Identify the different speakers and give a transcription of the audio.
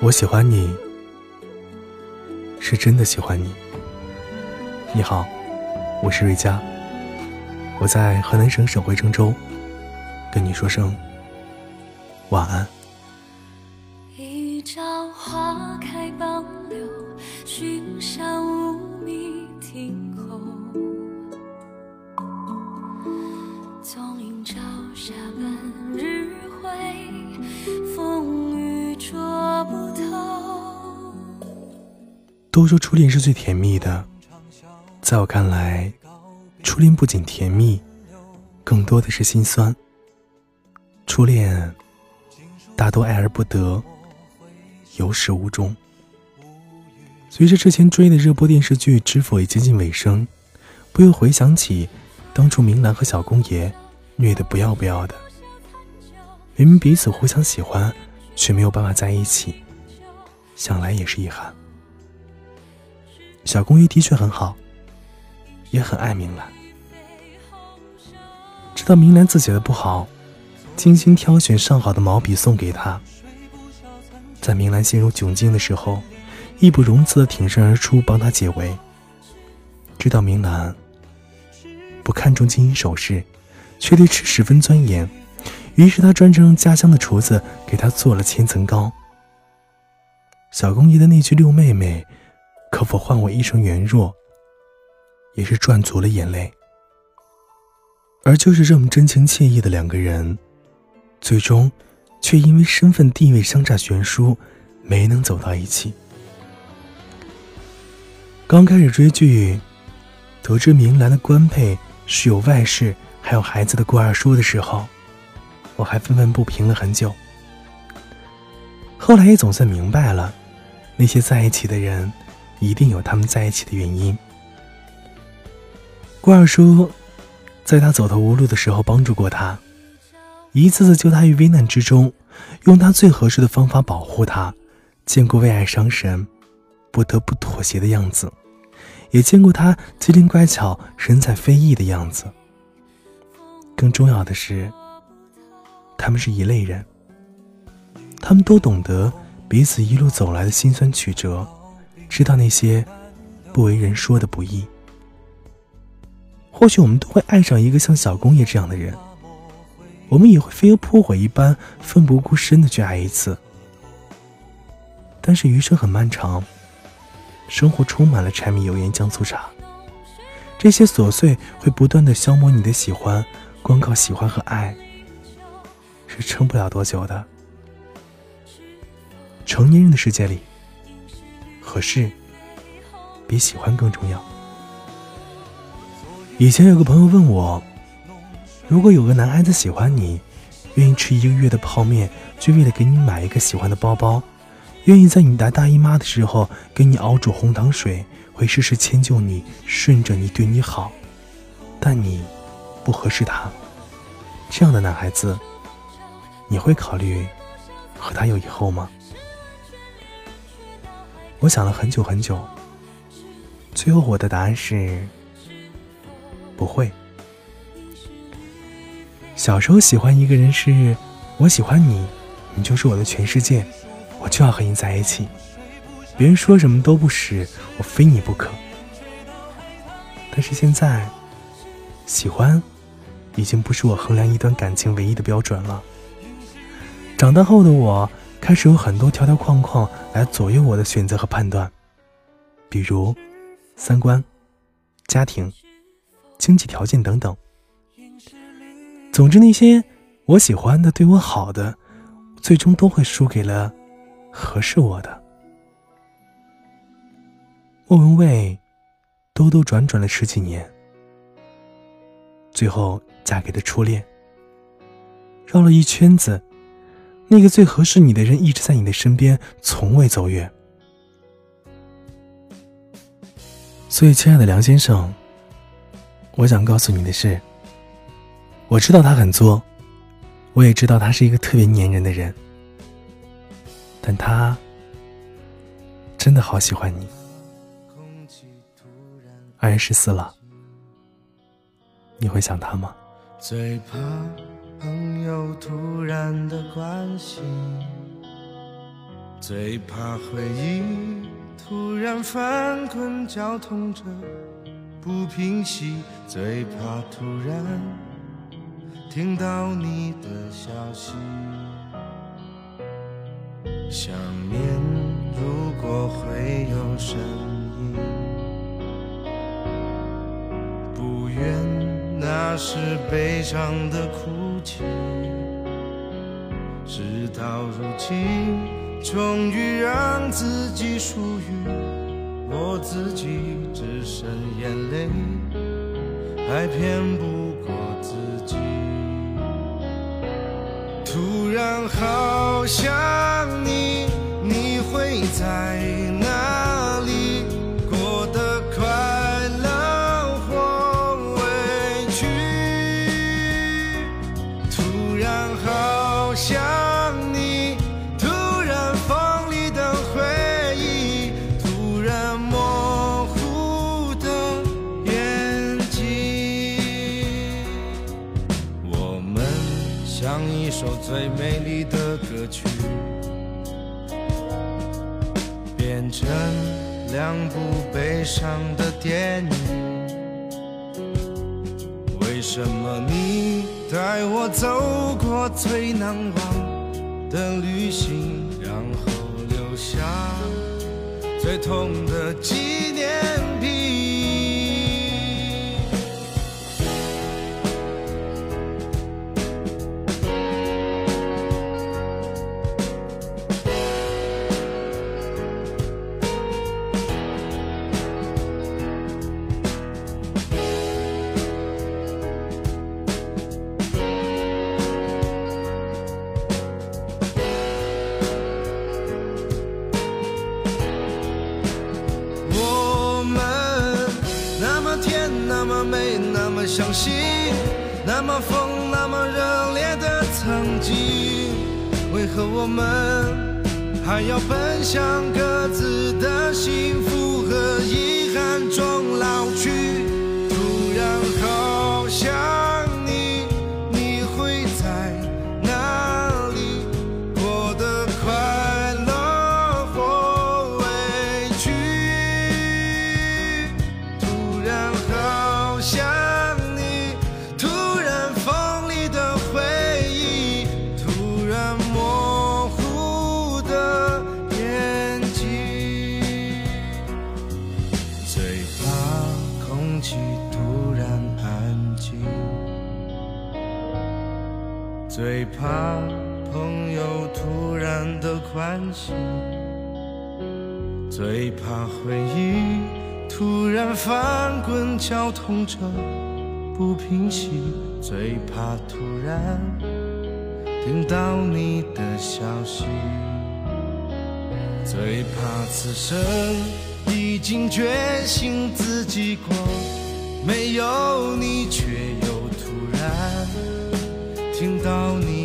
Speaker 1: 我喜欢你，是真的喜欢你。你好，我是瑞佳，我在河南省省会郑州，跟你说声晚安。
Speaker 2: 一朝花开傍柳，寻香无觅亭候。纵饮朝霞半日晖，
Speaker 1: 都说初恋是最甜蜜的，在我看来，初恋不仅甜蜜，更多的是心酸。初恋大多爱而不得，有始无终。随着之前追的热播电视剧《知否》也接近尾声，不由回想起当初明兰和小公爷虐得不要不要的，明明彼此互相喜欢，却没有办法在一起，想来也是遗憾。小公爷的确很好，也很爱明兰，知道明兰字写的不好，精心挑选上好的毛笔送给她。在明兰陷入窘境的时候，义不容辞的挺身而出帮她解围。知道明兰不看重金银首饰，却对吃十分钻研，于是他专程让家乡的厨子给她做了千层糕。小公爷的那句“六妹妹”。否换我一生圆弱？也是赚足了眼泪。而就是这么真情切意的两个人，最终却因为身份地位相差悬殊，没能走到一起。刚开始追剧，得知明兰的官配是有外室还有孩子的顾二叔的时候，我还愤愤不平了很久。后来也总算明白了，那些在一起的人。一定有他们在一起的原因。顾二叔在他走投无路的时候帮助过他，一次次救他于危难之中，用他最合适的方法保护他。见过为爱伤神，不得不妥协的样子，也见过他机灵乖巧、神采飞逸的样子。更重要的是，他们是一类人，他们都懂得彼此一路走来的辛酸曲折。知道那些不为人说的不易，或许我们都会爱上一个像小公爷这样的人，我们也会飞蛾扑火一般奋不顾身的去爱一次。但是余生很漫长，生活充满了柴米油盐酱醋茶，这些琐碎会不断的消磨你的喜欢，光靠喜欢和爱是撑不了多久的。成年人的世界里。合适比喜欢更重要。以前有个朋友问我，如果有个男孩子喜欢你，愿意吃一个月的泡面，就为了给你买一个喜欢的包包，愿意在你来大姨妈的时候给你熬煮红糖水，会事事迁就你，顺着你，对你好，但你不合适他，这样的男孩子，你会考虑和他有以后吗？我想了很久很久，最后我的答案是不会。小时候喜欢一个人是，我喜欢你，你就是我的全世界，我就要和你在一起，别人说什么都不使，我非你不可。但是现在，喜欢已经不是我衡量一段感情唯一的标准了。长大后的我。开始有很多条条框框来左右我的选择和判断，比如三观、家庭、经济条件等等。总之，那些我喜欢的、对我好的，最终都会输给了合适我的。莫文蔚兜兜转转了十几年，最后嫁给了初恋，绕了一圈子。那个最合适你的人一直在你的身边，从未走远。所以，亲爱的梁先生，我想告诉你的是，我知道他很作，我也知道他是一个特别粘人的人，但他真的好喜欢你。二月十四了，你会想他吗？
Speaker 3: 最怕。突然的关心，最怕回忆突然翻滚绞痛着不平息，最怕突然听到你的消息。想念如果会有声音，不愿那是悲伤的哭泣。事到如今，终于让自己属于我自己，只剩眼泪，还骗不过自己。突然好想你，你会在最美丽的歌曲，变成两部悲伤的电影。为什么你带我走过最难忘的旅行，然后留下最痛的纪念相信，那么疯，那么热烈的曾经，为何我们还要奔向各自的幸福和遗憾中老去？最怕朋友突然的关心。最怕回忆突然翻滚绞痛着不平息，最怕突然听到你的消息，最怕此生已经决心自己过，没有你却又突然听到你